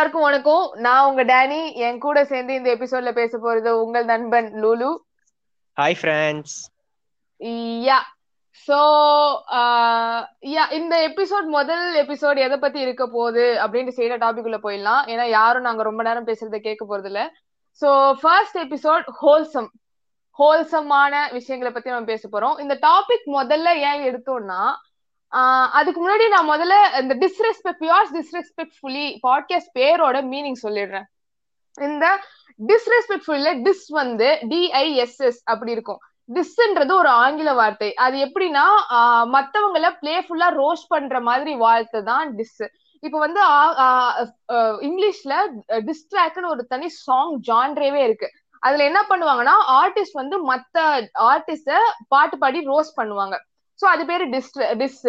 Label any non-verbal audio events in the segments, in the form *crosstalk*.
எல்லாருக்கும் வணக்கம். நான் உங்க டேனி. என் கூட சேர்ந்து இந்த எபிசோட்ல பேச போறது உங்கள் நண்பன் Lulu. Hi friends yeah. So yeah இந்த எபிசோட் முதல் எபிசோட் எதை பத்தி இருக்க போகுது அப்படின்ட்டு செய்யற டாபிக் உள்ள போயிடலாம். ஏன்னா யாரும் நாங்க ரொம்ப நேரம் பேசுறத கேட்க போறது இல்ல சோ ஃபர்ஸ்ட் எபிசோட் ஹோல்சம் ஹோல்சமான விஷயங்களை பத்தி நம்ம பேச போறோம். இந்த டாபிக் முதல்ல ஏன் எடுத்தோம்னா அதுக்கு முன்னாடி நான் முதல்ல இந்த டிஸ்ரெஸ்பெக்ட் பியார்ஸ் டிஸ்ரெஸ்பெக்ட்ஃபுல்லி பாட்காஸ்ட் பேரோட மீனிங் சொல்லிடுறேன். இந்த டிஸ்ரெஸ்பெக்ட்ஃபுல்ல டிஸ் வந்து டிஐஎஸ்எஸ் அப்படி இருக்கும். டிஸ்ன்றது ஒரு ஆங்கில வார்த்தை. அது எப்படின்னா ஆஹ் மத்தவங்கள பிளேஃபுல்லா ரோஸ்ட் பண்ற மாதிரி வார்த்தை தான் டிஸ் இப்ப வந்து இங்கிலீஷ்ல டிஸ்ட்ராக்ட்னு ஒரு தனி சாங் ஜான்ரேவே இருக்கு. அதுல என்ன பண்ணுவாங்கன்னா ஆர்டிஸ்ட் வந்து மத்த ஆர்டிஸ்ட பாட்டு பாடி ரோஸ் பண்ணுவாங்க. சோ அது பேரு டிஸ் டிஸ்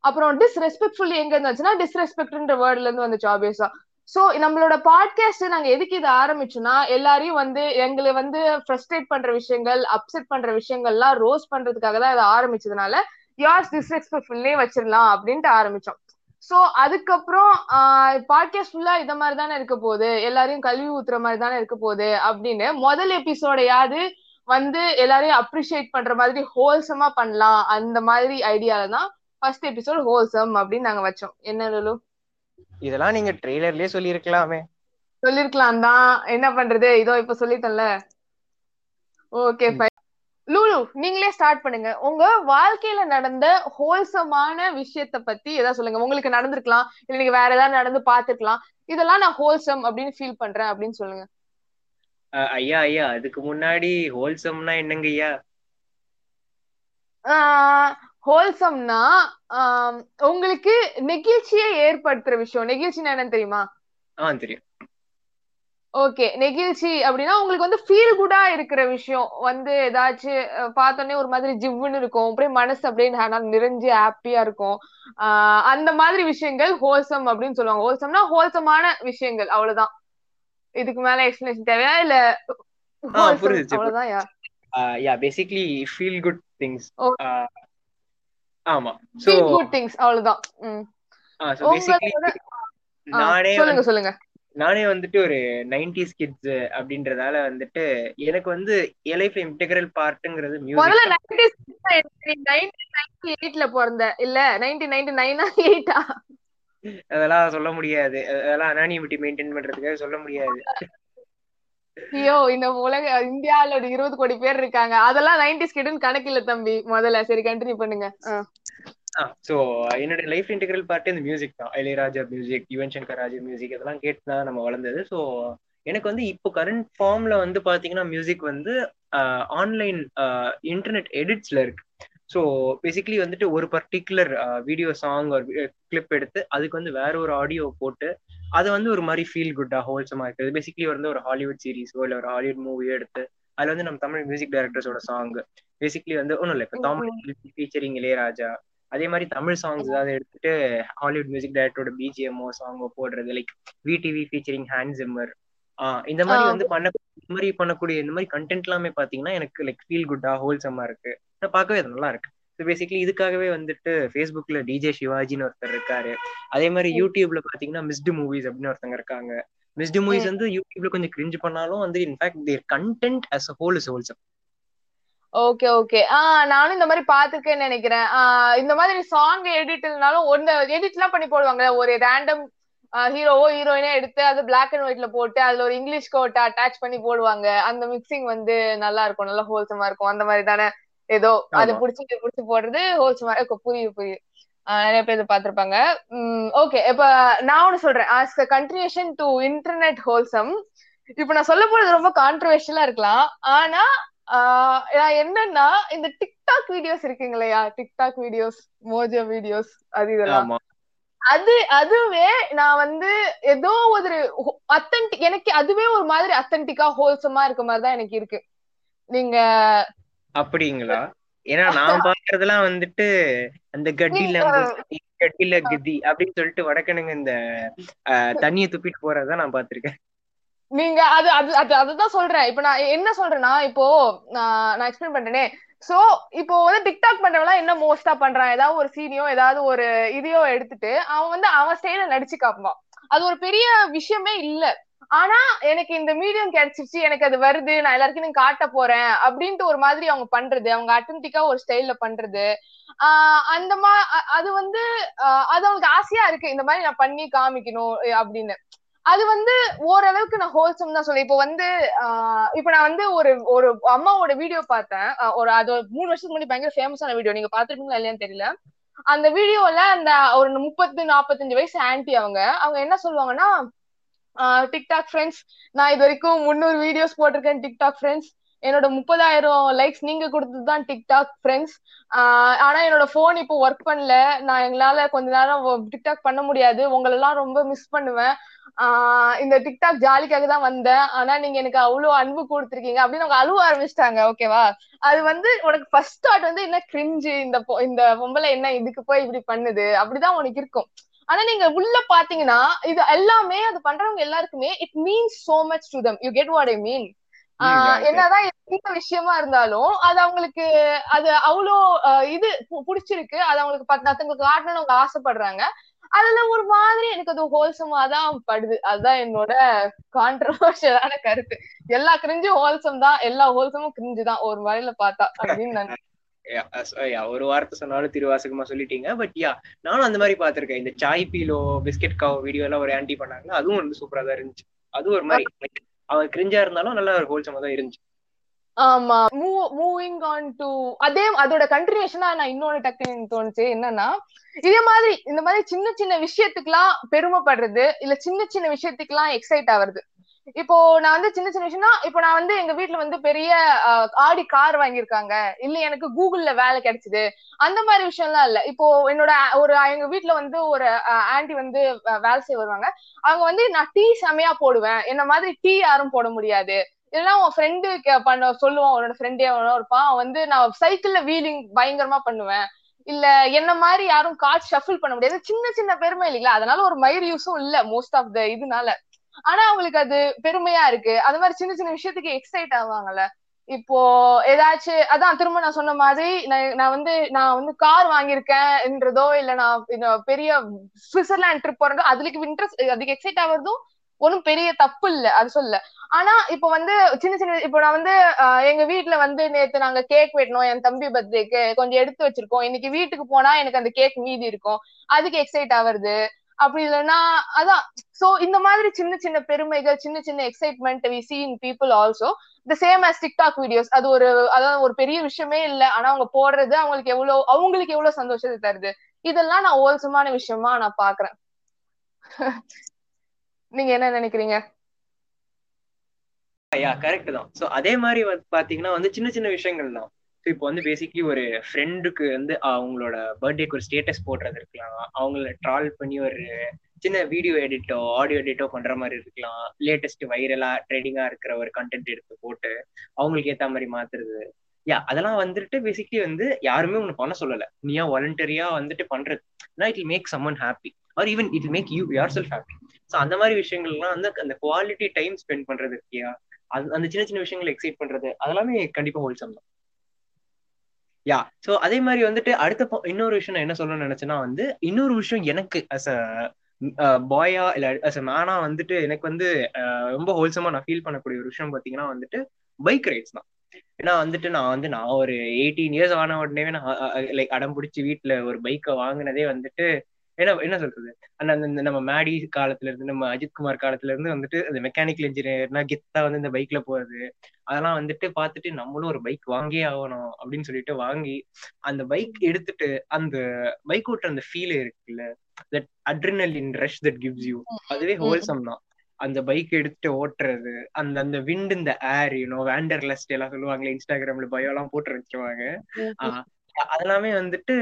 அப்புறம் டிஸ்ரெஸ்பெக்ட்ஃபுல் எங்க இருந்துச்சுன்னா டிஸ்ரெஸ்பெக்ட்ன்ற வேர்ட்ல இருந்து வந்துச்சு ஆப்வியஸா சோ நம்மளோட பாட்காஸ்ட் நாங்க எதுக்கு இதை ஆரம்பிச்சோம்னா எல்லாரையும் வந்து எங்களை வந்து ஃப்ரஸ்ட்ரேட் பண்ற விஷயங்கள் அப்செட் பண்ற விஷயங்கள்லாம் ரோஸ் பண்றதுக்காக தான் இதை ஆரம்பிச்சதுனால யார்ஸ் டிஸ்ரெஸ்பெக்ட்ஃபுல்லே வச்சிடலாம் அப்படின்ட்டு ஆரம்பிச்சோம். சோ அதுக்கப்புறம் பாட்காஸ்ட் ஃபுல்லா இத மாதிரி தானே இருக்க போகுது. எல்லாரையும் கல்வி ஊத்துற மாதிரி தானே இருக்க போகுது அப்படின்னு முதல் எபிசோடையாவது வந்து எல்லாரையும் அப்ரிஷியேட் பண்ற மாதிரி ஹோல்சமா பண்ணலாம். அந்த மாதிரி ஐடியால தான் ஃபர்ஸ்ட் எபிசோட் ஹோல்சம் அப்படின்னு நாங்க வச்சோம். என்ன லுலு? இதெல்லாம் நீங்க ட்ரெய்லர்லயே சொல்லியிருக்கலாமே. சொல்லிருக்கலாம் தான். என்ன பண்றது? இதோ இப்ப சொல்லிட்டேன்ல. ஓகே லூலு நீங்களே ஸ்டார்ட் பண்ணுங்க. உங்க வாழ்க்கையில நடந்த ஹோல்சமான விஷயத்த பத்தி ஏதாவது சொல்லுங்க. உங்களுக்கு நடந்திருக்கலாம். இல்ல நீங்க வேற ஏதாவது நடந்து பாத்துக்கலாம் இதெல்லாம் நான் ஹோல்சம் அப்படின்னு ஃபீல் பண்றேன் அப்படின்னு சொல்லுங்க. ஐயா ஐயா அதுக்கு முன்னாடி ஹோல்சம்னா என்னங்க ஐயா? ஹோல்சம்னா உங்களுக்கு நெகிழ்ச்சியை ஏற்படுத்துற விஷயம். நெகிழ்ச்சினா என்னன்னு தெரியுமா? ஆ தெரியும். ஓகே நெகிழ்ச்சி அப்படின்னா உங்களுக்கு வந்து ஃபீல் குடா இருக்கிற விஷயம். வந்து ஏதாச்சும் பார்த்தோன்னே ஒரு மாதிரி ஜிவ்வுன்னு இருக்கும். அப்படியே மனசு அப்படியே நிறைஞ்சு ஹாப்பியா இருக்கும். அந்த மாதிரி விஷயங்கள் ஹோல்சம் அப்படின்னு சொல்லுவாங்க. ஹோல்சம்னா ஹோல்சமான விஷயங்கள். அவ்வளவுதான். இதுக்கு மேல எக்ஸ்பிளேஷன் தேவையா? இல்ல அவ்வளவுதான் yeah yeah basically feel good things ஆமா. சோ குட் திங்ஸ் அவ்வளவுதான். சோ பேசிக்கலி நானே சொல்லுங்க சொல்லுங்க. நானே வந்துட்டு ஒரு நைன்டிஸ் கிட்ஸ் அப்படின்றதால வந்துட்டு எனக்கு வந்து என் லைஃப்ல இன்டெகிரல் பார்ட்ங்கிறது முதல்ல நைன்டிஸ் எயிட்ல பிறந்த இல்ல? நைன்டீன் நைன்டி நைனா எயிட்டா அதெல்லாம் சொல்ல முடியாது. அதெல்லாம் அனானிமிட்டி மெயின்டைன் பண்றதுக்காக சொல்ல முடியாது. ஐயோ இந்த உலக இந்தியால ஒரு இருபது கோடி பேர் இருக்காங்க. அதெல்லாம் நைன்டிஸ் கிட்னு கணக்கு இல்ல தம்பி. முதல்ல. சரி கண்டினியூ பண்ணுங்க. சோ என்னோட லைஃப் இன்டெகிரல் பார்ட் இந்த மியூசிக் தான். இளையராஜா மியூசிக் யுவன் சங்கர் ராஜா மியூசிக் இதெல்லாம் கேட்டு தான் நம்ம வளர்ந்தது. ஸோ எனக்கு வந்து இப்போ கரண்ட் ஃபார்ம்ல வந்து பாத்தீங்கன்னா மியூசிக் வந்து ஆன்லைன் இன்டர்நெட் எடிட்ஸ்ல இருக்கு. ஸோ பேசிக்கலி வந்துட்டு ஒரு பர்டிகுலர் வீடியோ சாங் ஒரு கிளிப் எடுத்து அதுக்கு வந்து வேற ஒரு ஆடியோ போட்டு அது வந்து ஒரு மாதிரி ஃபீல் குட்டா ஹோல்சமா இருக்குது. பேசிக்கலி வந்து ஒரு ஹாலிவுட் சீரிஸோ இல்லை ஒரு ஹாலிவுட் மூவியோ எடுத்து அதுல வந்து நம்ம தமிழ் மியூசிக் டைரக்டர்ஸோட சாங் பேசிக்கலி வந்து ஒன்றும் இல்லை இப்போ தமிழ் ஃபீச்சரிங் இளையராஜா. அதே மாதிரி தமிழ் சாங்ஸ் ஏதாவது எடுத்துட்டு ஹாலிவுட் மியூசிக் டைரக்டரோட பிஜிஎம்ஓ சாங்கோ போடுறது like VTV featuring Hans Zimmer ah இந்த மாதிரி வந்து பண்ண இந்த மாதிரி பண்ணக்கூடிய இந்த மாதிரி கண்டென்ட் எல்லாமே பாத்தீங்கன்னா எனக்கு லைக் ஃபீல் குட்டா ஹோல்சமா இருக்கு. பார்க்கவே அது நல்லா இருக்கு ஸோ பேசிக்கலி இதுக்காகவே வந்துட்டு ஃபேஸ்புக்ல டிஜே சிவாஜின்னு ஒருத்தர் இருக்காரு. அதே மாதிரி யூடியூப்ல பாத்தீங்கன்னா மிஸ்டு மூவிஸ் அப்படின்னு ஒருத்தங்க இருக்காங்க. மிஸ்டு மூவிஸ் வந்து யூடியூப்ல கொஞ்சம் கிரிஞ்சு பண்ணாலும் வந்து in fact their content as a whole is wholesome okay okay ah நானும் இந்த மாதிரி பாத்துருக்கேன்னு நினைக்கிறேன். ஆஹ் இந்த மாதிரி சாங் எடிட்னாலும் ஒன்னு எடிட் எல்லாம் பண்ணி போடுவாங்க ஒரு ரேண்டம் ஹீரோவோ ஹீரோயினோ எடுத்து அது பிளாக் அண்ட் ஒயிட்ல போட்டு அதுல ஒரு இங்கிலீஷ் கோட்டை அட்டாச் பண்ணி போடுவாங்க. அந்த மிக்சிங் வந்து நல்லா இருக்கும் நல்லா ஹோல்சமா இருக்கும். அந்த மாதிரி தானே? ஏதோ அது புடிச்சு புடிச்சு போடுறது ஹோல்சமா இருக்கும் புரியுது புரியுது நிறைய பேர் பாத்திருப்பாங்க உம் ஓகே இப்ப நான் ஒண்ணு சொல்றேன். As continuation to internet wholesome இப்ப நான் சொல்ல போறது ரொம்ப கான்ட்ரவர்ஷியலா இருக்கலாம். ஆனா என்னன்னா இந்த டிக்டாக் வீடியோஸ் இருக்குங்க இல்லையா? டிக்டாக் வீடியோஸ் மோஜோ வீடியோஸ் அது இதெல்லாம். அது அதுவே நான் வந்து ஏதோ ஒரு அத்தன்டிக் எனக்கு அதுவே ஒரு மாதிரி அத்தன்டிக்கா ஹோல்சமா இருக்க மாதிரி தான் எனக்கு இருக்கு. நீங்க அப்படிங்களா? ஏன்னா நான் பாக்குறதெல்லாம் வந்துட்டு அந்த கட்டில கட்டில கதி அப்படின்னு சொல்லிட்டு வடக்கணுங்க இந்த தண்ணியை துப்பிட்டு போறதான் நான் பாத்திருக்கேன். நீங்க அது அது அது அதுதான் சொல்றேன். இப்ப நான் என்ன சொல்றேன்னா இப்போ நான் எக்ஸ்பிளைன் பண்றேனே. சோ இப்போ வந்து டிக்டாக் பண்றவங்க என்ன மோஸ்டா பண்றான்? ஏதாவது ஒரு சீனியோ ஏதாவது ஒரு இதையோ எடுத்துட்டு அவன் வந்து அவன் ஸ்டைல நடிச்சு காப்பான் அது ஒரு பெரிய விஷயமே இல்ல. ஆனா எனக்கு இந்த மீடியம் கிடைச்சிருச்சு எனக்கு அது வருது நான் எல்லாருக்கும் காட்ட போறேன் அப்படின்ட்டு ஒரு மாதிரி அவங்க பண்றது. அவங்க அட்டன்டிக்கா ஒரு ஸ்டைல்ல பண்றது. ஆஹ் அந்த மா அது வந்து அது அவங்களுக்கு ஆசையா இருக்கு. இந்த மாதிரி நான் பண்ணி காமிக்கணும் அப்படின்னு. அது வந்து ஓரளவுக்கு நான் ஹோல்சம் தான் சொல்லுவேன். இப்போ வந்து ஆஹ் இப்போ நான் வந்து ஒரு ஒரு அம்மாவோட வீடியோ பார்த்தேன். ஒரு அது மூணு வருஷத்துக்கு முன்னாடி பயங்கர ஃபேமஸான வீடியோ நீங்க பாத்துருக்கீங்களா இல்லையான்னு தெரியல. அந்த வீடியோல அந்த ஒரு முப்பத்து நாற்பத்தஞ்சு வயசு ஆன்டி அவங்க அவங்க என்ன சொல்லுவாங்கன்னா டிக்டாக் ஃப்ரெண்ட்ஸ் நான் இது வரைக்கும் முந்நூறு வீடியோஸ் போட்டிருக்கேன் டிக்டாக் ஃப்ரெண்ட்ஸ் என்னோட முப்பதாயிரம் லைக்ஸ் நீங்க கொடுத்தது தான் டிக்டாக் ஃப்ரெண்ட்ஸ் ஆனா என்னோட போன் இப்போ ஒர்க் பண்ணல. நான் எங்களால கொஞ்ச நேரம் டிக்டாக் பண்ண முடியாது. உங்களெல்லாம் ரொம்ப மிஸ் பண்ணுவேன். ஆஹ் இந்த டிக்டாக் ஜாலிக்காக தான் வந்தேன். ஆனா நீங்க எனக்கு அவ்வளவு அன்பு கொடுத்துருக்கீங்க. அப்படின்னு அவங்க அழுவ ஆரம்பிச்சிட்டாங்க ஓகேவா அது வந்து உனக்கு ஃபர்ஸ்ட் தாட் வந்து என்ன கிரிஞ்சு இந்த இந்த பொம்பளை என்ன இதுக்கு போய் இப்படி பண்ணுது? அப்படிதான் உனக்கு இருக்கும். ஆனா நீங்க உள்ள பாத்தீங்கன்னா இது எல்லாமே அது பண்றவங்க எல்லாருக்குமே it means so much to them you get what I mean என்னதான் எந்த விஷயமா இருந்தாலும் அது அவங்களுக்கு அது அவ்வளோ இது பிடிச்சிருக்கு. அது அவங்களுக்கு மத்தவங்களுக்கு காட்டணும்னு அவங்க ஆசைப்படுறாங்க. அதுல ஒரு மாதிரி எனக்கு அது ஹோல்சமா தான் படுது. அதுதான் என்னோட கான்ட்ரவர்ஷியலான கருத்து. எல்லா கிரிஞ்சும் ஹோல்சம் தான். எல்லா ஹோல்சமும் கிரிஞ்சு தான். ஒரு வரையில பார்த்தா அப்படின்னு நான் ஒரு வார்த்தை சொன்னாலும் திருவாசகமா சொல்லிட்டீங்க. பட் யா நானும் அந்த மாதிரி பாத்திருக்கேன் இந்த சாய் பீலோ பிஸ்கெட் காவ் வீடியோ எல்லாம் ஒரு ஆன்டி பண்ணாங்க அதுவும் வந்து சூப்பரா தான் இருந்துச்சு. அது ஒரு மாதிரி அவன் கிரிஞ்சா இருந்தாலும் நல்ல ஒரு ஹோல்சமா தான் இருந்துச்சு. ஆமா. மூவிங் ஆன் டு அதே அதோட கண்டினியூஷனா நான் இன்னொன்னு டக்குன்னு தோணுச்சு. என்னன்னா இதே மாதிரி இந்த மாதிரி சின்ன சின்ன விஷயத்துக்குலாம் பெருமைப்படுறது இல்ல சின்ன சின்ன விஷயத்துக்குலாம் எக்ஸைட் ஆகுறது. இப்போ நான் வந்து சின்ன சின்ன விஷயம்னா இப்போ நான் வந்து எங்க வீட்டுல வந்து பெரிய ஆடி கார் வாங்கியிருக்காங்க. இல்ல எனக்கு கூகுள்ல வேலை கிடைச்சது. அந்த மாதிரி விஷயம்லாம் இல்ல. இப்போ என்னோட ஒரு எங்க வீட்டுல வந்து ஒரு ஆன்டி வந்து வேலை செய்ய வருவாங்க. அவங்க வந்து நான் டீ செமையா போடுவேன். என்ன மாதிரி டீ யாரும் போட முடியாது. இல்லைன்னா உன் ஃப்ரெண்டு பண்ண சொல்லுவான். உன்னோட ஃப்ரெண்டே இருப்பான். அவன் வந்து நான் சைக்கிள்ல வீலிங் பயங்கரமா பண்ணுவேன். இல்ல என்ன மாதிரி யாரும் கார்ட் ஷஃபிள் பண்ண முடியாது. சின்ன சின்ன பெருமை இல்லைங்களா? அதனால ஒரு மயிர் யூஸும் இல்ல. மோஸ்ட் ஆஃப் த இதுனால. ஆனா அவங்களுக்கு அது பெருமையா இருக்கு. அது மாதிரி சின்ன சின்ன விஷயத்துக்கு எக்ஸைட் ஆவாங்கல்ல. இப்போ ஏதாச்சும் அதான் திரும்ப நான் சொன்ன மாதிரி நான் வந்து நான் வந்து கார் வாங்கியிருக்கேன்றதோ இல்ல நான் பெரிய சுவிட்சர்லாந்து ட்ரிப் போறதோ அதுக்கு இன்ட்ரெஸ்ட் அதுக்கு எக்ஸைட் ஆகுறதும் ஒன்றும் பெரிய தப்பு இல்ல. அது சொல்ல. ஆனா இப்ப வந்து சின்ன சின்ன இப்போ நான் வந்து எங்க வீட்டுல வந்து நேத்து நாங்க கேக் வெட்டணும் என் தம்பி பர்த்டேக்கு கொஞ்சம் எடுத்து வச்சிருக்கோம். இன்னைக்கு வீட்டுக்கு போனா எனக்கு அந்த கேக் மீதி இருக்கும். அதுக்கு எக்ஸைட் ஆகுறது. அப்படி இல்லைன்னா அதான். சோ இந்த மாதிரி சின்ன சின்ன பெருமைகள் சின்ன சின்ன excitement we see in people also the same as TikTok videos அது ஒரு அதாவது ஒரு பெரிய விஷயமே இல்ல. ஆனா அவங்க போடுறது அவங்களுக்கு எவ்வளவு அவங்களுக்கு எவ்வளவு சந்தோஷத்தை தருது. இதெல்லாம் நான் ஓல்சமான விஷயமா நான் பாக்குறேன் *laughs* நீங்க என்ன நினைக்கிறீங்க? யா கரெக்ட் தான். சோ அதே மாதிரி பாத்தீங்கன்னா வந்து சின்ன சின்ன விஷயங்கள் தான் இப்போ வந்து பேசிக்லி ஒரு ஃப்ரெண்டுக்கு வந்து அவங்களோட பர்த்டேக்கு ஒரு ஸ்டேட்டஸ் போடுறது இருக்கலாம். அவங்கள ட்ரால் பண்ணி ஒரு சின்ன வீடியோ எடிட்டோ ஆடியோ எடிட்டோ பண்ற மாதிரி இருக்கலாம். லேட்டஸ்ட் வைரலா ட்ரெண்டிங்கா இருக்கிற ஒரு கண்டென்ட் எடுத்து போட்டு அவங்களுக்கு ஏத்த மாதிரி மாத்துறது. யா அதெல்லாம் வந்துட்டு பேசிக்லி வந்து யாருமே ஒண்ணு பண்ண சொல்லல. நீயா வாலண்டரியா வந்துட்டு பண்றது. It'll make someone happy or even it make you your self happy so அந்த மாதிரி விஷயங்கள்லாம் வந்து அந்த குவாலிட்டி டைம் ஸ்பெண்ட் பண்றது இருக்கியா? அந்த சின்ன சின்ன விஷயங்களை எக்ஸைட் பண்றது அதெல்லாமே கண்டிப்பா ஹோல்சம் தான். யா சோ அதே மாதிரி வந்துட்டு அடுத்த இன்னொரு விஷயம் நான் என்ன சொல்லணும்னு நினைச்சேன்னா வந்து இன்னொரு விஷயம் எனக்கு அஸ் அ பாயா இல்ல அஸ் அ மேனா வந்துட்டு எனக்கு வந்து ரொம்ப ஹோல்சமா நான் ஃபீல் பண்ணக்கூடிய ஒரு விஷயம் பாத்தீங்கன்னா வந்துட்டு பைக் ரைட்ஸ் தான். ஏன்னா வந்துட்டு நான் வந்து நான் ஒரு எயிட்டீன் இயர்ஸ் ஆன உடனே நான் லைக் அடம் பிடிச்சி வீட்டுல ஒரு பைக்கை வாங்கினதே வந்துட்டு என்ன என்ன சொல்றது? அந்த நம்ம மேடி காலத்துல இருந்து நம்ம அஜித் குமார் காலத்துல இருந்து வந்துட்டு அந்த மெக்கானிக்கல் இன்ஜினியர்னா கெத்தா வந்து இந்த பைக்ல போறது அதெல்லாம் வந்துட்டு பார்த்துட்டு நம்மளும் ஒரு பைக் வாங்கியே ஆகணும் அப்படின்னு சொல்லிட்டு வாங்கி அந்த பைக் எடுத்துட்டு அந்த பைக் ஓட்டுற அந்த ஃபீல் இருக்குல்ல? That adrenaline rush that gives you அதுவே ஹோல்சம் தான். அந்த பைக் எடுத்துட்டு ஓட்டுறது அந்த அந்த விண்ட் இந்த ஏர் யூனோ வேண்டர்லஸ்ட் எல்லாம் சொல்லுவாங்களே இன்ஸ்டாகிராம்ல பயோ எல்லாம் போட்டு வச்சிருவாங்க. அதெல்லாமே வந்துட்டு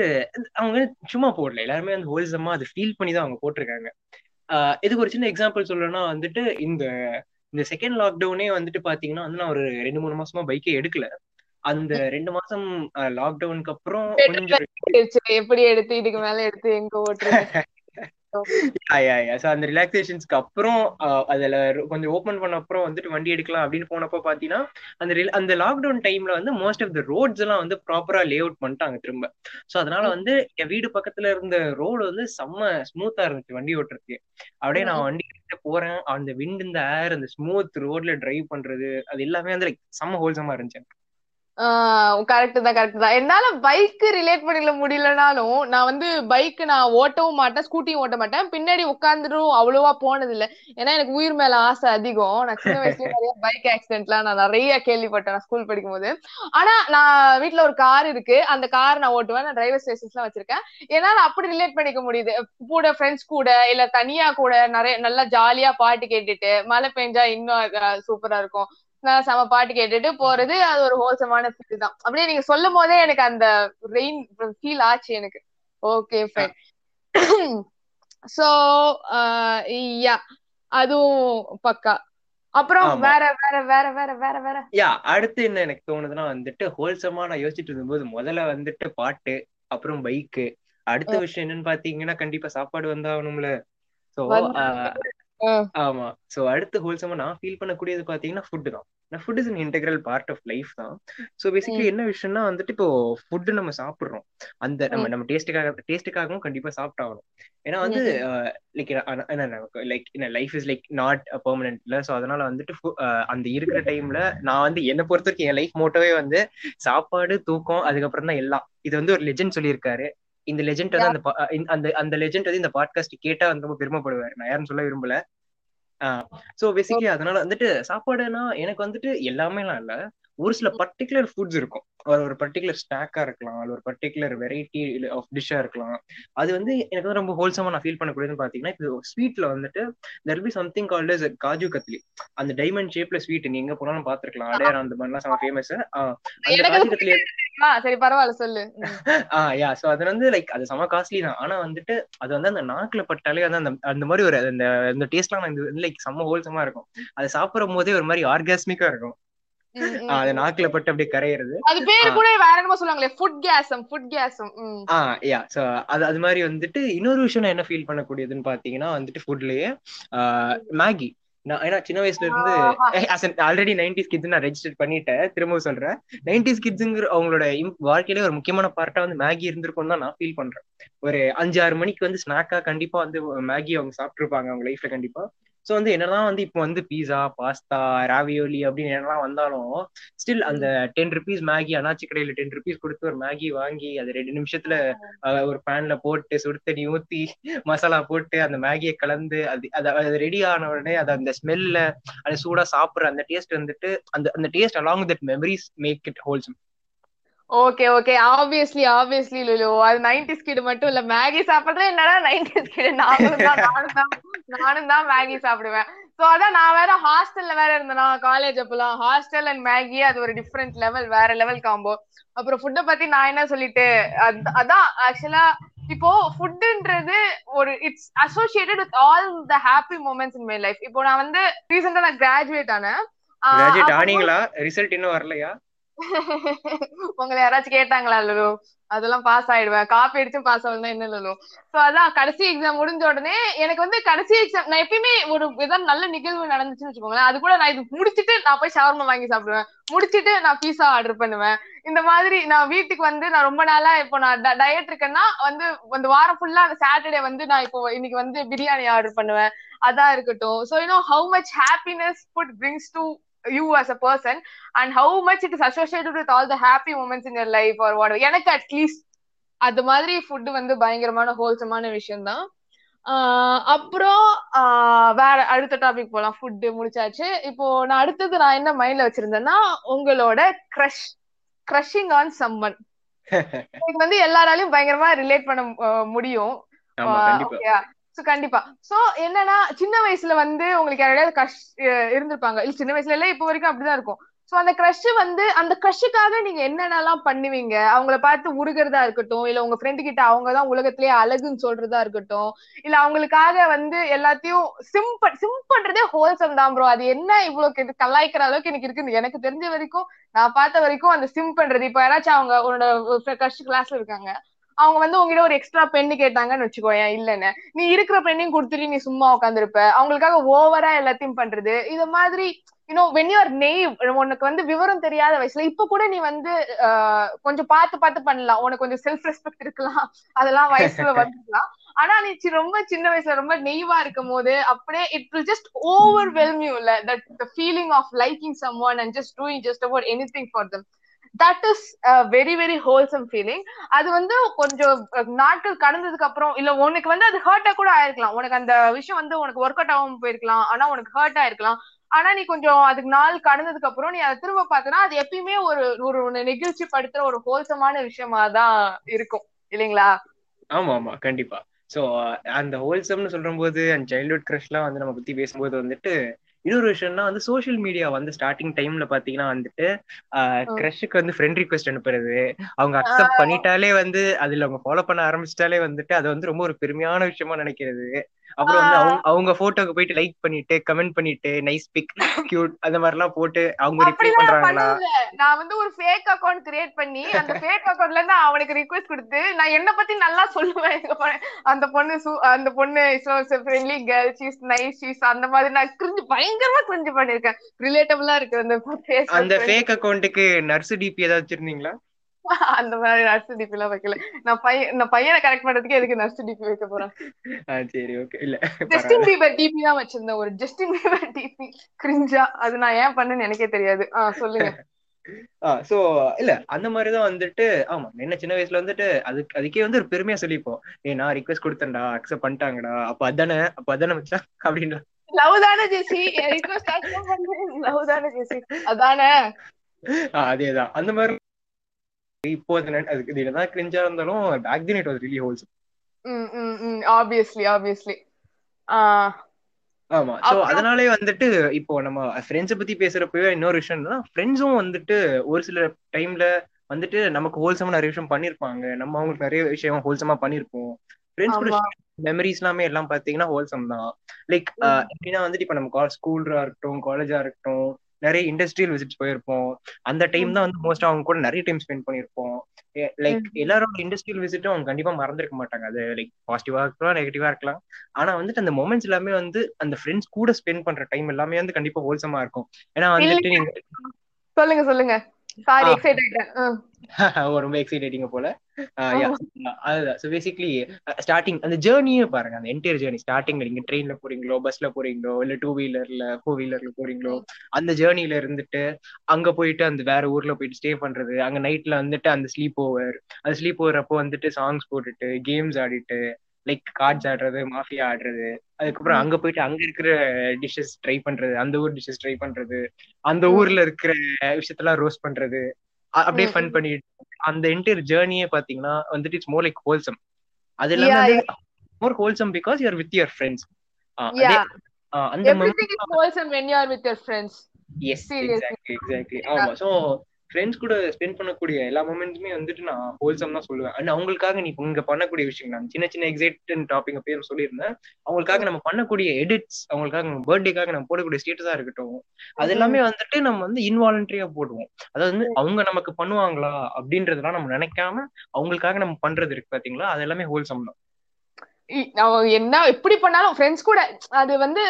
அவங்க சும்மா போடல. எல்லாருமே வந்து ஹோல்சமா அதை ஃபீல் பண்ணி தான் அவங்க போட்டிருக்காங்க. இதுக்கு ஒரு சின்ன எக்ஸாம்பிள் சொல்லணும்னா வந்துட்டு இந்த இந்த செகண்ட் லாக்டவுனே வந்துட்டு பாத்தீங்கன்னா வந்து நான் ஒரு ரெண்டு மூணு மாசமா பைக்கே எடுக்கல. அந்த ரெண்டு மாசம் லாக்டவுனுக்கு அப்புறம் எப்படி எடுத்து இதுக்கு மேல எடுத்து எங்க ஓட்டுறது? ஸோ அந்த ரிலாக்ஸேஷன்ஸ்க்கு அப்புறம் அதுல கொஞ்சம் ஓபன் பண்ண அப்புறம் வந்துட்டு வண்டி எடுக்கலாம் அப்படின்னு போனப்போ பாத்தீங்கன்னா அந்த அந்த லாக்டவுன் டைம்ல வந்து மோஸ்ட் ஆஃப் த ரோட்ஸ் எல்லாம் வந்து ப்ராப்பரா லே அவுட் பண்ணிட்டாங்க திரும்ப. ஸோ அதனால வந்து என் வீடு பக்கத்துல இருந்த ரோடு வந்து செம்ம ஸ்மூத்தா இருந்துச்சு வண்டி ஓட்டுறதுக்கு. அப்படியே நான் வண்டி போறேன். அந்த விண்ட் இந்த ஏர் அந்த ஸ்மூத் ரோட்ல டிரைவ் பண்றது அது எல்லாமே வந்து லைக் செம்ம ஹோல்சமா இருந்துச்சு. கரெக்ட் தான் கரெக்ட் தான். என்னால பைக் ரிலேட் பண்ணிக்க முடியலனாலும் நான் வந்து பைக் நான் ஓட்டவும் மாட்டேன் ஸ்கூட்டியும் ஓட்ட மாட்டேன். பின்னாடி உட்காந்துடும் அவ்வளவா போனது இல்ல ஏன்னா எனக்கு உயிர் மேல ஆசை அதிகம். நான் சின்ன வயசுல நிறைய பைக் ஆக்சிடென்ட்லாம் நான் நிறைய கேள்விப்பட்டேன் நான் ஸ்கூல் படிக்கும் போது ஆனா நான் வீட்டுல ஒரு கார் இருக்கு. அந்த கார் நான் ஓட்டுவேன். நான் டிரைவர் லைசன்ஸ் எல்லாம் வச்சிருக்கேன். என்னால அப்படி ரிலேட் பண்ணிக்க முடியுது. கூட ஃப்ரெண்ட்ஸ் கூட இல்ல தனியா கூட நிறைய நல்லா ஜாலியா பாட்டு கேட்டுட்டு மழை பெஞ்சா இன்னும் சூப்பரா இருக்கும். நான் செம பாட்டு கேட்டுட்டு போறது அது ஒரு ஹோல்சமான ஃபீல் தான். அப்படியே நீங்க சொல்லும் போதே எனக்கு அந்த ரெயின் ஃபீல் ஆச்சு எனக்கு. ஓகே ஃபைன் சோ யா அதுவும் பக்கா. அப்புறம். வேற வேற வேற வேற வேற வேற. யா அடுத்து என்ன எனக்கு தோணுதுன்னா வந்துட்டு ஹோல்சமா நான் யோசிச்சுட்டு இருந்தபோது முதல்ல வந்துட்டு பாட்டு அப்புறம் பைக்கு அடுத்த விஷயம் என்னன்னு பாத்தீங்கன்னா கண்டிப்பா சாப்பாடு வந்தாகணும்ல. சோ ம். ஆமா. சோ அடுத்து ஹோல்சமா நான் ஃபீல் பண்ணக்கூடியது பாத்தீங்கன்னா ஃபுட் தான். Food is an integral part of life தான். சோ பேசிக்கலி என்ன விஷயம்னா வந்துட்டு இப்போ ஃபுட் நம்ம சாப்பிடுறோம். அந்த நம்ம நம்ம டேஸ்ட்டுக்காக டேஸ்ட்டுக்காகவும் கண்டிப்பா சாப்பிட்டாகணும். ஏன்னா வந்து like like life is like not பெர்மனன்ட்ல so அதனால வந்துட்டு அந்த இருக்கிற டைம்ல நான் வந்து என்னை பொறுத்த வரைக்கும் என் லைஃப் மோட்டோவே வந்து சாப்பாடு தூக்கம் அதுக்கப்புறம் தான் எல்லாம். இது வந்து ஒரு லெஜெண்ட் சொல்லியிருக்காரு. இந்த லெஜெண்ட் வந்து அந்த இந்த- அந்த அந்த லெஜெண்ட் வந்து இந்த பாட்காஸ்ட் கேட்டா வந்து ரொம்ப பெருமைப்படுவார் நான் யாரும் சொல்ல விரும்பல. சோ பேசிக்கலி அதனால வந்துட்டு சாப்பாடுனா எனக்கு வந்துட்டு எல்லாமேலாம் இல்ல. ஒரு சில பர்டிகுலர் ஃபுட்ஸ் இருக்கும். ஒரு ஒரு பர்டிகுலர் ஸ்நாக்கா இருக்கலாம். அது ஒரு பர்டிகுலர் வெரைட்டி ஆஃப் டிஷ்ஷா இருக்கலாம். அது வந்து எனக்கு வந்து ரொம்ப ஹோல்சமா நான் ஃபீல் பண்ணக்கூடியதுன்னு பாத்தீங்கன்னா இப்போ ஸ்வீட்ல வந்துட்டு there be something called as kaju katli அந்த டைமண்ட் ஷேப்ல ஸ்வீட் நீங்க எங்க போனாலும் பாத்துருக்கலாம். அடையார் அந்த மாதிரிலாம் செம ஃபேமஸ் அந்த காஜு கத்லி சரி பரவாயில்ல சொல்லு. ஆஹ் யா சோ அது வந்து லைக் அது செம காஸ்ட்லி தான். ஆனா வந்துட்டு அது வந்து அந்த நாக்குல பட்டாலே வந்து அந்த அந்த மாதிரி ஒரு அந்த அந்த டேஸ்ட்லாம் லைக் செம்ம ஹோல்சமா இருக்கும். அது சாப்பிடும் போதே ஒரு மாதிரி ஆர்காஸ்மிக்கா இருக்கும். அது. நாக்குல பட்டு அப்படியே கரையிறது. அது பேரு கூட வேற என்னமோ சொல்லுவாங்களே ஃபுட் கேசம் ஃபுட் கேசம் ம். ஆஹ் யா சோ அது அது மாதிரி வந்துட்டு இன்னொரு விஷயம் நான் என்ன ஃபீல் பண்ணக்கூடியதுன்னு பாத்தீங்கன்னா வந்துட்டு ஃபுட்லயே மேகி. நான் ஏன்னா சின்ன வயசுல இருந்து ஆல்ரெடி நைன்டிஸ் கிட்ஸ் நான் ரெஜிஸ்டர் பண்ணிட்டேன். திரும்பவும் சொல்றேன். நைன்டிஸ் கிட்ஸுங்கிற அவங்களோட வாழ்க்கையில ஒரு முக்கியமான பார்ட்டா வந்து மேகி இருந்திருக்கும் தான் நான் ஃபீல் பண்றேன். ஒரு அஞ்சு ஆறு மணிக்கு வந்து ஸ்நாக்கா கண்டிப்பா வந்து மேகி அவங்க சாப்பிட்டுருப்பாங்க அவங்க லைஃப்ல கண்டிப்பா. சோ வந்து என்னதான் வந்து இப்போ வந்து பீஸா பாஸ்தா ராவியோலி அப்படின்னு என்னெல்லாம் வந்தாலும் ஸ்டில் அந்த டென் ருபீஸ் மேகி அனாச்சி கடையில டென் ருபீஸ் கொடுத்து ஒரு மேகி வாங்கி அது ரெண்டு நிமிஷத்துல ஒரு பேன்ல போட்டு சுடு தண்ணி ஊத்தி மசாலா போட்டு அந்த மேகியை கலந்து அது அது அது ரெடி ஆன உடனே அது அந்த ஸ்மெல்ல அது சூடா சாப்பிடுற அந்த டேஸ்ட் வந்துட்டு அந்த அந்த taste along that memories make it wholesome okay okay obviously obviously Lulu அது நைன்டிஸ் கிட் மட்டும் இல்ல மேகி சாப்பிடுறது என்னடா நைன்டிஸ் கிட் நானும் தான் நானும் தான் நானும் தான் மேகி சாப்பிடுவேன். சோ அதான் நான் வேற ஹாஸ்டல்ல வேற இருந்தேனா காலேஜ் அப்பெல்லாம் ஹாஸ்டல் அண்ட் மேகி அது ஒரு டிஃப்ரெண்ட் லெவல் வேற லெவல் காம்போ அப்புறம் ஃபுட்டை பத்தி நான் என்ன சொல்லிட்டு அத்- அதான் ஆக்சுவலா இப்போ ஃபுட்ன்றது ஒரு it's associated with all the happy moments in my life இப்போ நான் வந்து ரீசெண்டா நான் கிராஜுவேட் ஆனேன். கிராஜுவேட் ஆனீங்களா? ரிசல்ட் இன்னும் வரலையா? *laughs* உங்களை யாராச்சும் கேட்டாங்களா லுலு? அதெல்லாம் பாஸ் ஆயிடுவேன். காப்பி அடிச்சு பாஸ் ஆகலாம் என்ன லுலு? சோ அதான் கடைசி எக்ஸாம் முடிஞ்ச உடனே எனக்கு வந்து கடைசி எக்ஸாம் நான் எப்பயுமே ஒரு ஏதாவது நல்ல நிகழ்வு நடந்துச்சுன்னு வச்சுக்கோங்களேன். அது கூட நான் இது முடிச்சிட்டு நான் போய் ஷவர்மா வாங்கி சாப்பிடுவேன். முடிச்சிட்டு நான் பீஸா ஆர்டர் பண்ணுவேன். இந்த மாதிரி நான் வீட்டுக்கு வந்து நான் ரொம்ப நாளா இப்போ நான் டயட் இருக்கேன்னா வந்து அந்த வாரம் ஃபுல்லா அந்த சாட்டர்டே வந்து நான் இப்போ இன்னைக்கு வந்து பிரியாணி ஆர்டர் பண்ணுவேன். அதான் இருக்கட்டும். So you know how much happiness food brings to you as a person and how much it is associated with all the happy moments in your life or whatever. எனக்கு at least அது மாதிரி food வந்து பயங்கரமான ஹோல்சமான விஷயம் தான் அப்புறம் வேற அடுத்த டாபிக் போலாம். ஃபுட் முடிச்சாச்சு. இப்போ நான் அடுத்தது நான் என்ன மைண்ட்ல வச்சிருந்தேன்னா உங்களோட க்ரஷ் க்ரஷிங் ஆன் சம்மன் இது வந்து எல்லாராலையும் பயங்கரமா ரிலேட் பண்ண முடியும். சோ கண்டிப்பா. சோ என்னன்னா சின்ன வயசுல வந்து உங்களுக்கு யாரையாவது கஷ் இருந்திருப்பாங்க. இல்ல சின்ன வயசுல இல்ல இப்ப வரைக்கும் அப்படிதான் இருக்கும். சோ அந்த க்ரஷ் வந்து அந்த க்ரஷுக்காக நீங்க என்னென்னலாம் பண்ணுவீங்க? அவங்கள பார்த்து உருகிறதா இருக்கட்டும் இல்ல உங்க ஃப்ரெண்டு கிட்ட அவங்கதான் உலகத்திலேயே அழகுன்னு சொல்றதா இருக்கட்டும் இல்ல அவங்களுக்காக வந்து எல்லாத்தையும் சிம்பிள் சிம் பண்றதே ஹோல்சம் தான் ப்ரோ அது என்ன இவ்வளவு கெ- கலாய்க்கிற அளவுக்கு எனக்கு இருக்கு எனக்கு தெரிஞ்ச வரைக்கும் நான் பார்த்த வரைக்கும் அந்த சிம் பண்றது. இப்ப யாராச்சும் அவங்க உன்னோட க்ரஷ் கிளாஸ்ல இருக்காங்க. அவங்க வந்து உங்ககிட்ட ஒரு எக்ஸ்ட்ரா பென்னு கேட்டாங்கன்னு வச்சுக்கோயேன் இல்லன்னு. நீ இருக்கிற பெண்ணையும் கொடுத்துட்டு நீ சும்மா உட்காந்துருப்ப அவங்களுக்காக ஓவரா எல்லாத்தையும் பண்றது. இது மாதிரி யூனோ வென் யூஆர் நெய்வ் உனக்கு வந்து விவரம் தெரியாத வயசுல இப்ப கூட நீ வந்து கொஞ்சம் பார்த்து பார்த்து பண்ணலாம். உனக்கு கொஞ்சம் செல்ஃப் ரெஸ்பெக்ட் இருக்கலாம். அதெல்லாம் வயசுல *laughs* வந்துக்கலாம் ஆனா நீ ரொம்ப சின்ன வயசுல ரொம்ப நெய்வா இருக்கும் போது அப்படியே it will just overwhelm you இல்ல that feeling of liking someone and just doing just about anything for them that is very very wholesome feeling அது வந்து கொஞ்சம் நாட்கள் கடந்ததுக்கு அப்புறம் இல்ல உனக்கு வந்து அது ஹர்ட்டா கூட ஆயிருக்கலாம். உனக்கு அந்த விஷயம் வந்து உனக்கு ஒர்க் அவுட் ஆகாம போயிருக்கலாம். ஆனா உனக்கு ஹர்ட் ஆயிருக்கலாம் ஆனா நீ கொஞ்சம் அதுக்கு நாள் கடந்ததுக்கு அப்புறம் நீ அதை திரும்ப பார்த்தனா அது எப்பயுமே ஒரு ஒரு நெகிழ்ச்சி படுத்துற ஒரு ஹோல்சமான விஷயமா தான் இருக்கும். இல்லைங்களா? ஆமா ஆமா கண்டிப்பா. சோ அந்த ஹோல்சம்னு சொல்லும் போது அந்த சைல்ட்ஹுட் கிரஷ் வந்து நம்ம பத்தி பேசும்போது வந்துட்டு இன்னொரு விஷயம்னா வந்து சோஷியல் மீடியா வந்து ஸ்டார்டிங் டைம்ல பாத்தீங்கன்னா வந்துட்டு கிரஷுக்கு வந்து ஃப்ரெண்ட் ரிக்வெஸ்ட் அனுப்புறது. அவங்க அக்செப்ட் பண்ணிட்டாலே வந்து அதுல அவங்க ஃபாலோ பண்ண ஆரம்பிச்சிட்டாலே வந்துட்டு அது வந்து ரொம்ப ஒரு பெருமையான விஷயமா நினைக்கிறது. அப்புறம் வந்து அவங்க அவங்க போட்டோக்கு போயிட்டு லைக் பண்ணிட்டு கமெண்ட் பண்ணிட்டு நைஸ் பிக் கியூட் அந்த மாதிரி எல்லாம் போட்டு அவங்க ரிப்ளை பண்றாங்களா? நான் வந்து ஒரு ஃபேக் அக்கவுண்ட் கிரியேட் பண்ணி அந்த ஃபேக் அக்கவுண்ட்ல இருந்து அவனுக்கு ரிக்வெஸ்ட் கொடுத்து நான் என்ன பத்தி நல்லா சொல்லுவேன். அந்த பொண்ணு அந்த பொண்ணு friendly girl she's nice she's அந்த மாதிரி நான் கிரிஞ்சு பயங்கரமா கிரிஞ்சு பண்ணிருக்கேன் ரிலேட்டபிளா இருக்கு அந்த அந்த ஃபேக் அக்கவுண்ட்டுக்கு நர்ஸ் டிபி ஏதாவது வச்சிருந்தீங்களா? *laughs* அந்த மாதிரி நர்ஸ் டிபி எல்லாம் வைக்கல. நான் பையன் நான் பையனை கரெக்ட் பண்றதுக்கு எதுக்கு நர்ஸ் டிபி வைக்க போறேன்? சரி ஓகே இல்ல ஜஸ்டின் பீபர் டிபி தான் வச்சிருந்தேன் ஒரு. ஜஸ்டின் பீபர் டிபி கிரிஞ்சா அது நான் ஏன் பண்ணேன்னு எனக்கே தெரியாது. ஆ சொல்லுங்க. *laughs* சோ இல்ல அந்த மாதிரிதான் வந்துட்டு ஆமா என்ன சின்ன வயசுல வந்துட்டு அதுக்கு அதுக்கே வந்து ஒரு பெருமையா சொல்லிப்போம். ஏ நான் ரிக்வெஸ்ட் கொடுத்தேன்டா அக்செப்ட் பண்ணிட்டாங்கடா. அப்ப அதானே அப்ப அதானே வச்சா அப்படின்ற லவ் தானே ஜெசி ரிக்வெஸ்ட் லவ் தானே ஜெசி அதானே? அதேதான். அந்த மாதிரி இப்போ அதுக்கு இதுதான் கிரிஞ்சா இருந்தாலும் back then it was really wholesome obviously obviously ஆமா. சோ அதனாலே வந்துட்டு இப்போ நம்ம ஃப்ரெண்ட்ஸ் பத்தி பேசுறப்பவே இன்னொரு விஷயம்னா ஃப்ரெண்ட்ஸும் வந்துட்டு ஒரு சில டைம்ல வந்துட்டு நமக்கு ஹோல்சமா நிறைய விஷயம் பண்ணிருப்பாங்க. நம்ம அவங்களுக்கு நிறைய விஷயம் ஹோல்சமா பண்ணிருப்போம். ஃப்ரெண்ட்ஸ் கூட மெமரிஸ் எல்லாமே எல்லாம் பாத்தீங்கன்னா ஹோல்சம் தான். லைக் எப்படின்னா வந்துட்டு இப்ப நம்ம ஸ்கூலா இருக்கட்டும் காலேஜா இருக்கட்டும் நிறைய இண்டஸ்ட்ரியல் விசிட்ஸ் போயிருப்போம். அந்த டைம் தான் வந்து மோஸ்ட் அவங்க கூட நிறைய டைம் ஸ்பெண்ட் பண்ணிருப்போம் லைக் எல்லாரோட இண்டஸ்ட்ரியல் விசிட்டும் அவங்க கண்டிப்பா மறந்துருக்க மாட்டாங்க. அது லைக் பாசிட்டிவா இருக்கலாம் நெகட்டிவா இருக்கலாம். ஆனா வந்துட்டு அந்த மொமெண்ட்ஸ் எல்லாமே வந்து அந்த ஃப்ரெண்ட்ஸ் கூட ஸ்பெண்ட் பண்ற டைம் எல்லாமே வந்து கண்டிப்பா ஹோல்சமா இருக்கும். ஏன்னா வந்துட்டு நீங்க சொல்லுங்க சொல்லுங்க. சாரி எக்ஸைட் ஆயிட்டேன் ரொம்ப எக்ஸைட்டிங்க போல. அதுதான். ஸோ பேசிக்லி ஸ்டார்டிங் அந்த ஜேர்னியே பாருங்க. அந்த என்டையர் ஜேர்னி ஸ்டார்டிங்ல நீங்க ட்ரெயின்ல போறீங்களோ பஸ்ல போறீங்களோ இல்ல டூ வீலர்ல ஃபோர் வீலர்ல போறீங்களோ அந்த ஜேர்னில இருந்துட்டு அங்க போயிட்டு அந்த வேற ஊர்ல போயிட்டு ஸ்டே பண்றது அங்க நைட்ல வந்துட்டு அந்த ஸ்லீப் ஓவர் அந்த ஸ்லீப் ஓவர் அப்போ வந்துட்டு சாங்ஸ் போட்டுட்டு கேம்ஸ் ஆடிட்டு லைக் கார்ட்ஸ் ஆடுறது மாஃபியா ஆடுறது. அதுக்கப்புறம் அங்க போயிட்டு அங்க இருக்கிற டிஷ்ஷஸ் ட்ரை பண்றது அந்த ஊர் டிஷ்ஷஸ் ட்ரை பண்றது அந்த ஊர்ல இருக்கிற விஷயத்தெல்லாம் ரோஸ்ட் பண்றது அப்படியே ஃபன் பண்ணிட்டு அந்த என்டையர் ஜேர்னியே பாத்தீங்கன்னா வந்துட்டு இட்ஸ் மோர் லைக் ஹோல்சம் அது எல்லாமே more wholesome because you are with your friends அந்த everything is wholesome when you are with your friends. Yes exactly exactly ஆமா சோ ஃப்ரெண்ட்ஸ் கூட ஸ்பெண்ட் பண்ணக்கூடிய எல்லா மூமெண்ட்ஸுமே வந்துட்டு நான் ஹோல்சம் தான் சொல்லுவேன். அண்ட் அவங்களுக்காக நீ இங்க பண்ணக்கூடிய விஷயம் நான் சின்ன சின்ன எக்ஸைட் டாபிக் பேர் சொல்லியிருந்தேன். அவங்களுக்காக நம்ம பண்ணக்கூடிய எடிட்ஸ் அவங்களுக்காக நம்ம பர்த்டேக்காக நம்ம போடக்கூடிய ஸ்டேட்டஸா இருக்கட்டும் அது எல்லாமே வந்துட்டு நம்ம வந்து இன்வாலண்டரியா போடுவோம். அதாவது வந்து அவங்க நமக்கு பண்ணுவாங்களா அப்படின்றதெல்லாம் நம்ம நினைக்காம அவங்களுக்காக நம்ம பண்றது இருக்கு பாத்தீங்களா? அது எல்லாமே ஹோல்சம் தான். என்ன எப்படி பண்ணாலும் ஃப்ரெண்ட்ஸ் கூட அது வந்து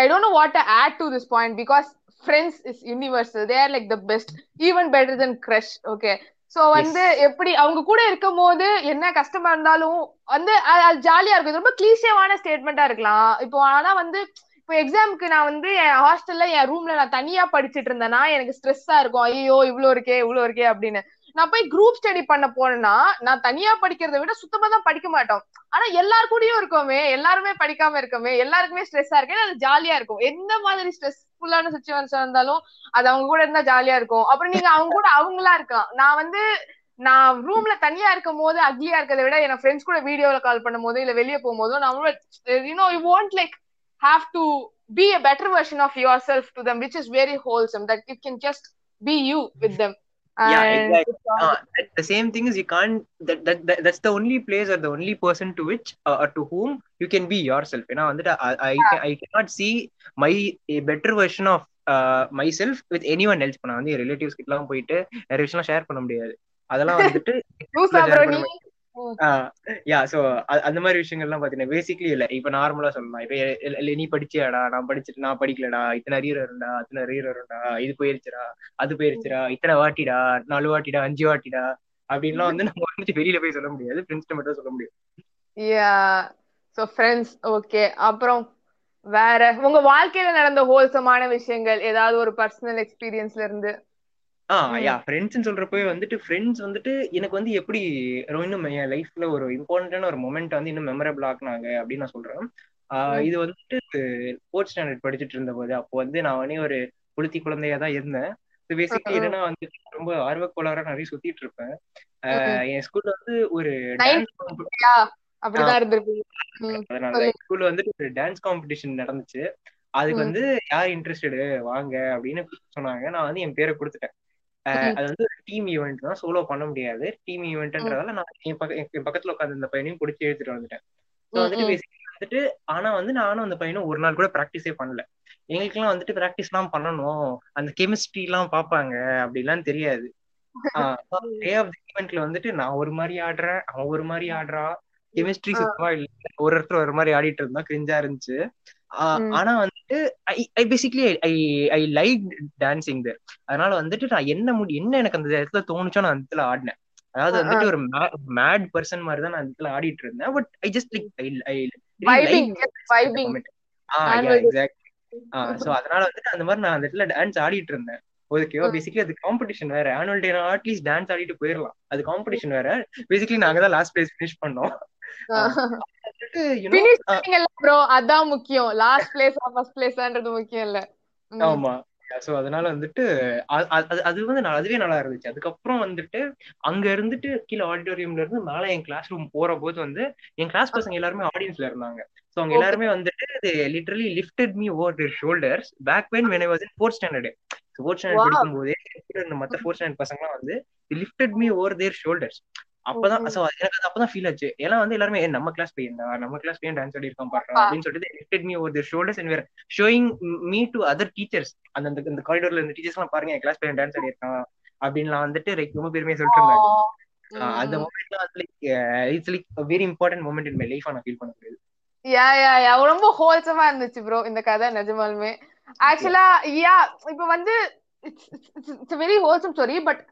I don't know what add to this point because friends is universal there like the best even better then crush okay so வந்து எப்படி அவங்க கூட இருக்கும் போது என்ன கஷ்டமா இருந்தாலும் வந்து அது ஜாலியா இருக்கும். ரொம்ப கிளீசியமான ஸ்டேட்மெண்டா இருக்கலாம். இப்போ ஆனா வந்து இப்போ எக்ஸாமுக்கு நான் வந்து என் ஹாஸ்டல்ல என் ரூம்ல நான் தனியா படிச்சுட்டு இருந்தேன்னா எனக்கு ஸ்ட்ரெஸ்ஸா இருக்கும். ஐயோ இவ்வளவு இருக்கே இவ்வளவு இருக்கே அப்படின்னு. நான் போய் குரூப் ஸ்டடி பண்ண போனேன்னா நான் தனியா படிக்கிறத விட சுத்தமா தான் படிக்க மாட்டோம். ஆனா எல்லாரு கூடயும் இருக்கோமே. எல்லாருமே படிக்காம இருக்கோமே. எல்லாருக்குமே ஸ்ட்ரெஸ்ஸா இருக்கு. அது ஜாலியா இருக்கும். எந்த மாதிரி ஸ்ட்ரெஸ்ஃபுல்லான சுச்சுவேஷன் இருந்தாலும் அது அவங்க கூட இருந்தா ஜாலியா இருக்கும். அப்புறம் நீங்க அவங்க கூட அவங்களா இருக்கலாம். நான் வந்து நான் ரூம்ல தனியா இருக்கும் போது அக்லியா இருக்கிறத விட என் ஃப்ரெண்ட்ஸ் கூட வீடியோல கால் பண்ணும் போது இல்ல வெளியே போகும்போதோ நான் you know you want like have to be a better version of your self to them which is very wholesome that you can just be you with them yeah exactly uh, the same thing is you can't that, that, that that's the only place or the only person to which uh, or to whom you can be yourself ஏன்னா வந்துட்டு I, I, I cannot see my a better version of uh, myself with anyone else இப்போ நான் வந்து relatives கிட்டலாம் போயிட்டு நிறைய விஷயம் share பண்ண முடியாது அதெல்லாம் வந்துட்டு யா சோ அந்த மாதிரி விஷயங்கள்லாம் பாத்தீங்கன்னா பேசிக்லி இல்ல. இப்ப நார்மலா சொல்லலாம். இப்ப நீ படிச்சியாடா? நான் படிச்சுட்டு நான் படிக்கலடா? இத்தனை அரியர் வரும்டா இத்தனை அரியர் வரும்டா இது போயிருச்சுடா? அது போயிருச்சுடா? இத்தனை வாட்டிடா? நாலு வாட்டிடா? அஞ்சு வாட்டிடா? அப்படின்லாம் வந்து நம்ம வந்துட்டு வெளியில போய் சொல்ல முடியாது. ஃப்ரெண்ட்ஸ்ட மட்டும் சொல்ல முடியும். யா சோ ஃப்ரெண்ட்ஸ் ஓகே அப்புறம் வேற உங்க வாழ்க்கையில நடந்த ஹோல்சமான விஷயங்கள் ஏதாவது ஒரு பர்சனல் எக்ஸ்பீரியன்ஸ்ல இருந்து? ஆ. யா ஃப்ரெண்ட்ஸ்னு சொல்றப்பவே வந்துட்டு ஃப்ரெண்ட்ஸ் வந்துட்டு எனக்கு வந்து எப்படி ரொ- இன்னும் என் லைஃப்ல ஒரு இம்பார்ட்டன்டான ஒரு மொமெண்ட் வந்து இன்னும் மெமரபிள் ஆக்குனாங்க அப்படின்னு நான் சொல்றேன். இது வந்துட்டு ஃபோர்த் ஸ்டாண்டர்ட் படிச்சுட்டு இருந்தபோது அப்போ வந்து நான் வந்து ஒரு புளுத்தி குழந்தையா தான் இருந்தேன் பேசிக்கலி. என்னன்னா வந்து ரொம்ப ஆர்வக்கோளாரா நிறைய சுத்திட்டு இருப்பேன். என் ஸ்கூல்ல வந்து ஒரு. *laughs* அதனால ஸ்கூல்ல வந்துட்டு ஒரு டான்ஸ் காம்படிஷன் நடந்துச்சு அதுக்கு. வந்து யார் இன்ட்ரெஸ்டடு வாங்க அப்படின்னு சொன்னாங்க நான் வந்து என் பேரை கொடுத்துட்டேன். அது வந்து டீம் ஈவெண்ட் தான். சோலோ பண்ண முடியாது. டீம் ஈவெண்ட்ன்றதால நான் என் பக்க என் பக்கத்துல உட்காந்து இந்த பையனையும் பிடிச்சி எடுத்துட்டு வந்துட்டேன். ஸோ வந்துட்டு. பேசிக்கலி வந்துட்டு ஆனா வந்து நானும் அந்த பையனும் ஒரு நாள் கூட ப்ராக்டிஸே பண்ணல. எங்களுக்கெல்லாம் வந்துட்டு ப்ராக்டிஸ் எல்லாம் பண்ணணும். அந்த கெமிஸ்ட்ரி எல்லாம் பார்ப்பாங்க அப்படிலாம் தெரியாது. டே ஆஃப் ஈவெண்ட்ல வந்துட்டு நான் ஒரு மாதிரி ஆடுறேன். அவன் ஒரு மாதிரி ஆடுறா. கெமிஸ்ட்ரி. சுத்தமா இல்ல. ஒரு இடத்துல ஒரு மாதிரி ஆடிட்டு இருந்தா கிரிஞ்சா இருந்துச்சு. ஆனா வந்துட்டு I I basically I I like dancing there அதனால வந்துட்டு நான் என்ன முடி என்ன எனக்கு அந்த இடத்துல தோணுச்சோ நான் அந்த இடத்துல ஆடினேன். அதாவது வந்துட்டு ஒரு மேட் பர்சன் மாதிரி தான் நான் அந்த இடத்துல ஆடிட்டு இருந்தேன். But I just like I. Exact so அதனால வந்துட்டு அந்த மாதிரி நான் அந்த இடத்துல டான்ஸ் ஆடிட்டு இருந்தேன். ஓகேவா. பேசிக்கலி அது காம்படிஷன் வேற. ஆனுவல் டே அட்லீஸ்ட் டான்ஸ் ஆடிட்டு போயிடலாம் அது காம்படிஷன் வேற. பேசிக்கலி நாங்க தான் லாஸ்ட் பிளேஸ் ஃபினிஷ் பண்ணோம். ப்ரோ அதான் முக்கியம். லாஸ்ட் பிளேஸ் ஃபர்ஸ்ட் பிளேஸ்ன்றது முக்கியம் இல்ல. ஆமா. சோ அதனால வந்துட்டு அது வந்து அதுவே நல்லா இருந்துச்சு. அதுக்கப்புறம் வந்துட்டு அங்க இருந்துட்டு கீழே ஆடிட்டோரியம்ல இருந்து மேல என் கிளாஸ் ரூம் போற போது வந்து என் கிளாஸ் பசங்க எல்லாருமே ஆடியன்ஸ்ல இருந்தாங்க. சோ அவங்க Okay. எல்லாருமே வந்துட்டு literally lifted me over their shoulders back when when was in fourth standard fourth standard. படிக்கும் போதே மத்த ஃபோர்த் ஸ்டாண்டர்ட் பசங்கலாம் வந்து lifted me over their shoulders அப்பதான். சோ எனக்கு அது அப்பதான் ஃபீல் ஆச்சு. ஏன்னா வந்து எல்லாருமே "ஏய், நம்ம கிளாஸ் பையன் தான். நம்ம கிளாஸ் பையன் டான்ஸ் ஆடி இருக்கான் பாரு அப்பா. அப்படின்னு சொல்லிட்டு lifted me over their shoulders and were showing me to other teachers அந்த அந்த- இந்த காரிடோர்ல இருந்த டீச்சர்ஸ் எல்லாம் பாருங்க என் கிளாஸ் பையன் டான்ஸ் ஆடி இருக்கான். அப்படின்லாம் வந்துட்டு like ரொம்ப பெருமையா சொல்லிட்டு இருந்தாங்க. அந்த மூமெண்ட்லாம் வந்து like it's like very important moment in my life நான் ஃபீல் பண்ண முடியாது யா யா யா. ரொம்ப ஹோல்சமா இருந்துச்சு ப்ரோ இந்த கதை நிஜமாலுமே. ஆக்சுவலா யா இப்ப வந்து it's very wholesome story but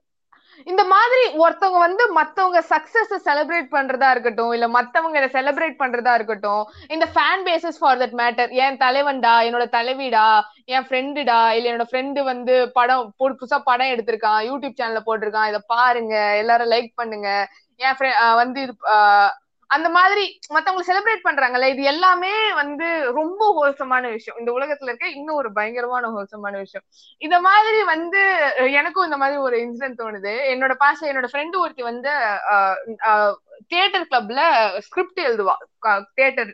இந்த மாதிரி ஒருத்தவங்க வந்து மத்தவங்க சக்சஸ் செலிப்ரேட் பண்றதா இருக்கட்டும் இல்ல மத்தவங்க இதை செலிப்ரேட் பண்றதா இருக்கட்டும் இந்த fan bases for that matter என் தலைவன்டா என்னோட தலைவிடா என் ஃப்ரெண்டுடா இல்ல என்னோட ஃப்ரெண்டு வந்து படம் பு- புதுசா படம் எடுத்திருக்கான் யூடியூப் சேனல்ல போட்டிருக்கான் இதை பாருங்க எல்லாரும் லைக் பண்ணுங்க என் ஃப்ரெண்ட் வந்து அந்த மாதிரி மத்தவங்களை செலிப்ரேட் பண்றாங்கல்ல இது எல்லாமே வந்து ரொம்ப ஹோல்சமான விஷயம். இந்த உலகத்துல இருக்க இன்னும் ஒரு பயங்கரமான ஹோல்சமான விஷயம். இந்த மாதிரி வந்து எனக்கும் இந்த மாதிரி ஒரு இன்சிடென்ட் தோணுது. என்னோட பாச என்னோட ஃப்ரெண்டு ஒருத்தி வந்து தியேட்டர் கிளப்ல ஸ்கிரிப்ட் எழுதுவா. தியேட்டர்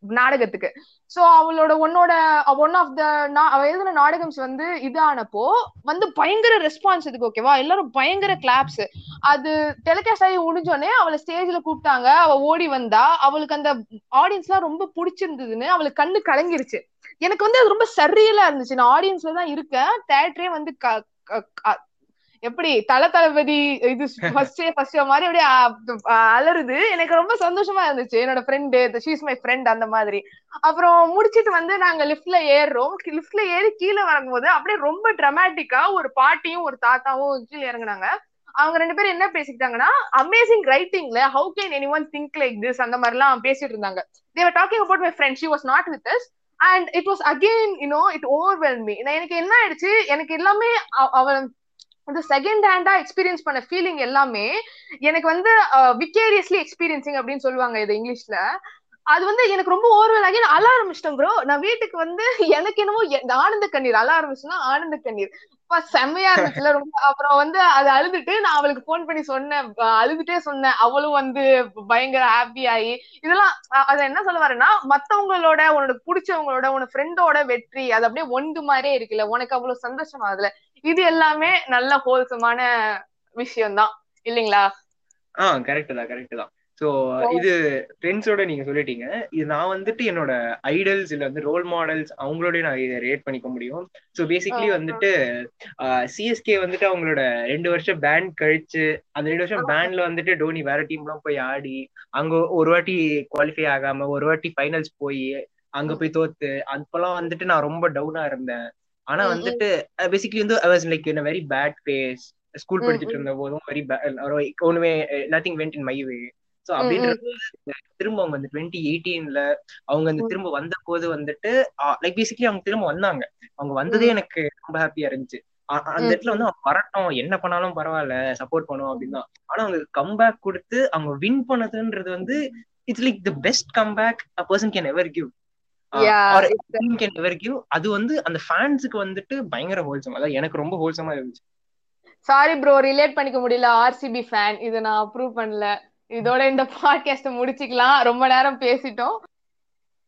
நாடகத்துக்கு. சோ அவளோட ஒன்னோட ஒன் ஆஃப் த அவ எழுதின நாடகம்ஸ் வந்து இதானப்போ வந்து பயங்கர ரெஸ்பான்ஸ் இதுக்கு ஓகேவா எல்லாரும் பயங்கர கிளாப்ஸ் அது டெலிகாஸ்ட் ஆகி முடிஞ்சோடனே அவளை ஸ்டேஜ்ல கூப்பிட்டாங்க. அவ ஓடி வந்தா அவளுக்கு அந்த ஆடியன்ஸ் எல்லாம் ரொம்ப பிடிச்சிருந்ததுன்னு அவளுக்கு கண்ணு கலங்கிருச்சு. எனக்கு வந்து அது ரொம்ப சரியலா இருந்துச்சு. நான் ஆடியன்ஸ்ல தான் இருக்கேன். தேட்டரே வந்து க- க- எப்படி தல தளபதி இது *laughs* ஃபர்ஸ்ட் ஃபர்ஸ்ட் மாதிரி அப்படியே அ- அ- அலறுது. எனக்கு ரொம்ப சந்தோஷமா இருந்துச்சு. என்னோட ஃப்ரெண்டு ஷீஸ் மை ஃப்ரெண்ட் அந்த மாதிரி. அப்புறம் முடிச்சிட்டு வந்து நாங்க லிஃப்ட்ல ஏறுறோம். லிஃப்ட்ல ஏறி கீழே வரும்போது அப்படியே ரொம்ப டிராமாட்டிக்கா ஒரு பாட்டியும் ஒரு தாத்தாவும் கீழே இறங்குனாங்க. அவங்க ரெண்டு பேரும் என்ன பேசிக்கிட்டாங்கன்னா amazing ரைட்டிங்ல how can anyone think like this அந்த மாதிரி எல்லாம் பேசிட்டு இருந்தாங்க. They were talking about my friend she was not with us and it was again you know it overwhelm me எனக்கு என்ன ஆயிடுச்சு? எனக்கு எல்லாமே அவ- அவ இந்த செகண்ட் ஹேண்டா எக்ஸ்பீரியன்ஸ் பண்ண ஃபீலிங் எல்லாமே எனக்கு வந்து விக்கேரியஸ்லி எக்ஸ்பீரியன்சிங் அப்படின்னு சொல்லுவாங்க இது இங்கிலீஷ்ல. அது வந்து எனக்கு ரொம்ப ஓர்வல் ஆகி நான் அழ ஆரம்பிச்சிட்டேன் ப்ரோ நான் வீட்டுக்கு வந்து எனக்கு என்னமோ ஆனந்த கண்ணீர் அழ ஆரம்பிச்சுன்னா ஆனந்த கண்ணீர். செம்மையா இருந்துச்சுல ரொம்ப. அப்புறம் வந்து அது அழுதுட்டு நான் அவளுக்கு போன் பண்ணி சொன்னேன். அழுதுட்டே சொன்னேன். அவளும் வந்து பயங்கர ஹாப்பி ஆகி இதெல்லாம் அ- அத என்ன சொல்ல வரேன்னா மத்தவங்களோட உனக்கு பிடிச்சவங்களோட உன ஃப்ரெண்டோட வெற்றி அது அப்படியே ஒன்று மாதிரியே இருக்குல்ல. உனக்கு அவ்வளவு சந்தோஷமா அதுல இது எல்லாமே நல்ல ஹோல்சமான விஷயம் தான் இல்லைங்களா? ஆ கரெக்ட் தான் கரெக்ட் தான். சோ இது ஃப்ரெண்ட்ஸோட நீங்க சொல்லிட்டீங்க. இது நான் வந்துட்டு என்னோட ஐடல்ஸ் இல்ல வந்து ரோல் மாடல்ஸ் அவங்களோட நான் இதை ரேட் பண்ணிக்க முடியும். சோ பேசிக்கலி வந்துட்டு சிஎஸ்கே வந்துட்டு அவங்களோட ரெண்டு வருஷம் பேண்ட் கழிச்சு அந்த ரெண்டு வருஷம் பேண்ட்ல வந்துட்டு டோனி வேற டீம்லாம் போய் ஆடி அங்க ஒரு வாட்டி குவாலிஃபை ஆகாம ஒரு வாட்டி ஃபைனல்ஸ் போய் அங்க போய் தோத்து அப்பெல்லாம் வந்துட்டு நான் ரொம்ப டவுனா இருந்தேன். ஆனா வந்துட்டு பேசிக்கலி வந்து I was like in very bad phase school படிச்சுட்டு இருந்த போதும் வெரி ஒண்ணுமே nothing went in my way so அப்படின்றது திரும்ப அவங்க வந்து டுவெண்ட்டி எயிட்டீன்ல அவங்க அந்த திரும்ப வந்த போது வந்துட்டு லைக் பேசிக்கலி அவங்க திரும்ப வந்தாங்க. அவங்க வந்ததே எனக்கு ரொம்ப ஹாப்பியா இருந்துச்சு. அந்த இடத்துல வந்து அவங்க வரட்டும். என்ன பண்ணாலும் பரவாயில்ல சப்போர்ட் பண்ணுவோம் அப்படின்னு ஆனா அவங்க கம்பேக் கொடுத்து அவங்க வின் பண்ணதுன்றது வந்து it's like the best comeback a person can ever give அது வந்து அந்த ஃபேன்ஸுக்கு வந்துட்டு பயங்கர ஹோல்சம் அதாவது எனக்கு ரொம்ப ஹோல்சமா இருந்துச்சு. சாரி ப்ரோ ரிலேட் பண்ணிக்க முடியல. ஆர்சிபி ஃபேன் இதை நான் அப்ரூவ் பண்ணல. இதோட இந்த பாட்காஸ்ட முடிச்சுக்கலாம். ரொம்ப நேரம் பேசிட்டோம்.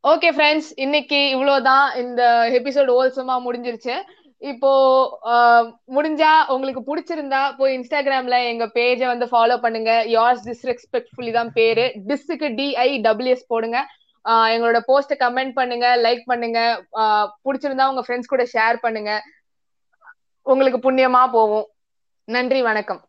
ஓகே ஃப்ரெண்ட்ஸ் இன்னைக்கு இவ்வளவுதான் இந்த எபிசோட் ஹோல்சமா முடிஞ்சிருச்சு. இப்போ முடிஞ்சா உங்களுக்கு பிடிச்சிருந்தா போய் இன்ஸ்டாகிராம்ல எங்க பேஜை வந்து ஃபாலோ பண்ணுங்க. யார்ஸ் டிஸ்ரெஸ்பெக்ட்ஃபுல்லி தான் பேரு. டிஸ்க்கு டிஐ டபிள்யூஎஸ் போடுங்க. எங்களோட போஸ்ட கமெண்ட் பண்ணுங்க லைக் பண்ணுங்க பிடிச்சிருந்தா உங்க ஃப்ரெண்ட்ஸ் கூட ஷேர் பண்ணுங்க. உங்களுக்கு புண்ணியமா போவோம் நன்றி வணக்கம்.